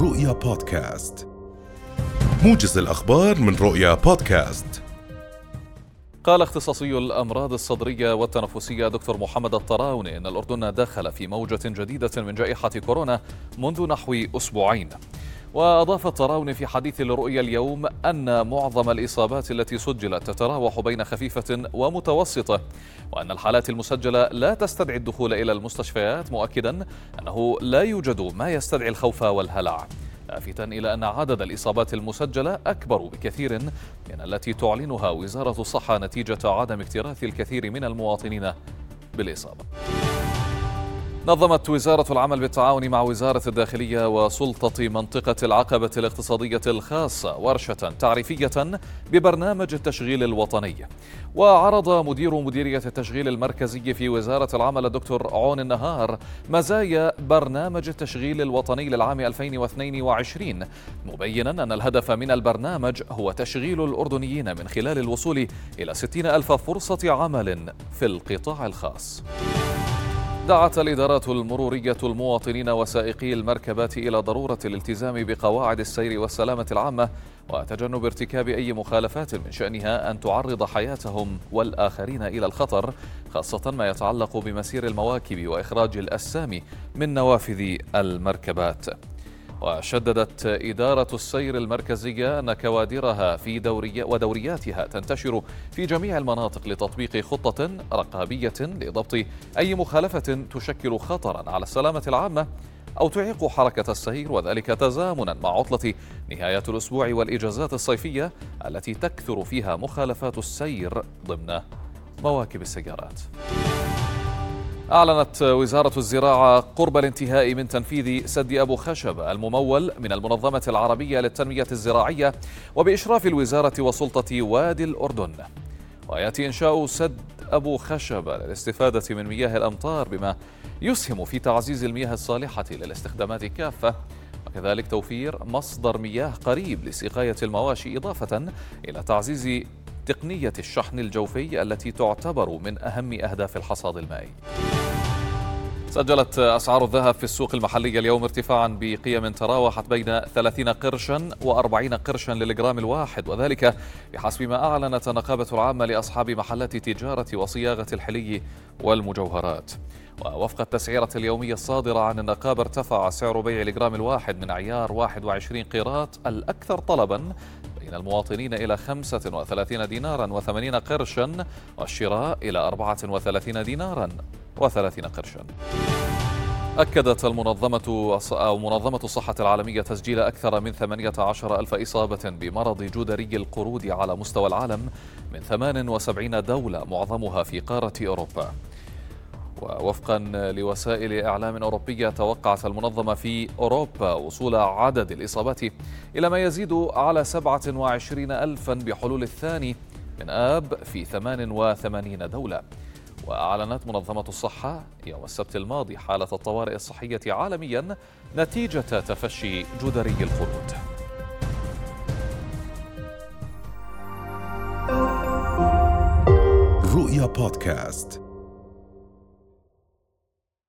رؤيا بودكاست. موجز الأخبار من رؤيا بودكاست. قال اختصاصي الأمراض الصدرية والتنفسية دكتور محمد الطراوني إن الأردن دخل في موجة جديدة من جائحة كورونا منذ نحو أسبوعين. وأضاف الطراوني في حديث لرؤيا اليوم أن معظم الإصابات التي سجلت تتراوح بين خفيفة ومتوسطة وأن الحالات المسجلة لا تستدعي الدخول إلى المستشفيات مؤكدا أنه لا يوجد ما يستدعي الخوف والهلع لافتا إلى أن عدد الإصابات المسجلة أكبر بكثير من التي تعلنها وزارة الصحة نتيجة عدم اكتراث الكثير من المواطنين بالإصابة. نظمت وزارة العمل بالتعاون مع وزارة الداخلية وسلطة منطقة العقبة الاقتصادية الخاصة ورشة تعريفية ببرنامج التشغيل الوطني. وعرض مدير مديرية التشغيل المركزي في وزارة العمل الدكتور عون النهار مزايا برنامج التشغيل الوطني للعام 2022 مبينا أن الهدف من البرنامج هو تشغيل الأردنيين من خلال الوصول إلى 60 ألف فرصة عمل في القطاع الخاص. دعت الإدارات المرورية المواطنين وسائقي المركبات إلى ضرورة الالتزام بقواعد السير والسلامة العامة وتجنب ارتكاب أي مخالفات من شأنها أن تعرض حياتهم والآخرين إلى الخطر خاصة ما يتعلق بمسير المواكب وإخراج الأسام من نوافذ المركبات. وشددت إدارة السير المركزية أن كوادرها في دوري ودورياتها تنتشر في جميع المناطق لتطبيق خطة رقابية لضبط أي مخالفة تشكل خطرا على السلامة العامة أو تعيق حركة السير وذلك تزامنا مع عطلة نهاية الأسبوع والإجازات الصيفية التي تكثر فيها مخالفات السير ضمن مواكب السيارات. أعلنت وزارة الزراعة قرب الانتهاء من تنفيذ سد أبو خشب الممول من المنظمة العربية للتنمية الزراعية وبإشراف الوزارة وسلطة وادي الأردن. ويأتي إنشاء سد أبو خشب للاستفادة من مياه الأمطار بما يسهم في تعزيز المياه الصالحة للاستخدامات كافة. وكذلك توفير مصدر مياه قريب لسقاية المواشي إضافة إلى تعزيز تقنية الشحن الجوفي التي تعتبر من أهم أهداف الحصاد المائي. سجلت أسعار الذهب في السوق المحلية اليوم ارتفاعا بقيم تراوحت بين 30 قرشا و40 قرشا للجرام الواحد وذلك بحسب ما أعلنت النقابة العامة لأصحاب محلات تجارة وصياغة الحلي والمجوهرات. ووفق التسعيرة اليومية الصادرة عن النقابة ارتفع سعر بيع الجرام الواحد من عيار 21 قيراط الأكثر طلبا بين المواطنين إلى 35 دينارا و80 قرشا والشراء إلى 34 دينارا و30 قرشا. أكدت المنظمة أو منظمة الصحة العالمية تسجيل أكثر من 18 ألف إصابة بمرض جدري القرود على مستوى العالم من 78 دولة معظمها في قارة أوروبا. ووفقا لوسائل إعلام أوروبية توقعت المنظمة في أوروبا وصول عدد الإصابات إلى ما يزيد على 27 ألفا بحلول الثاني من آب في 88 دولة. وأعلنت منظمة الصحة يوم السبت الماضي حالة الطوارئ الصحية عالميا نتيجة تفشي جدري الخلود رؤيا بودكاست.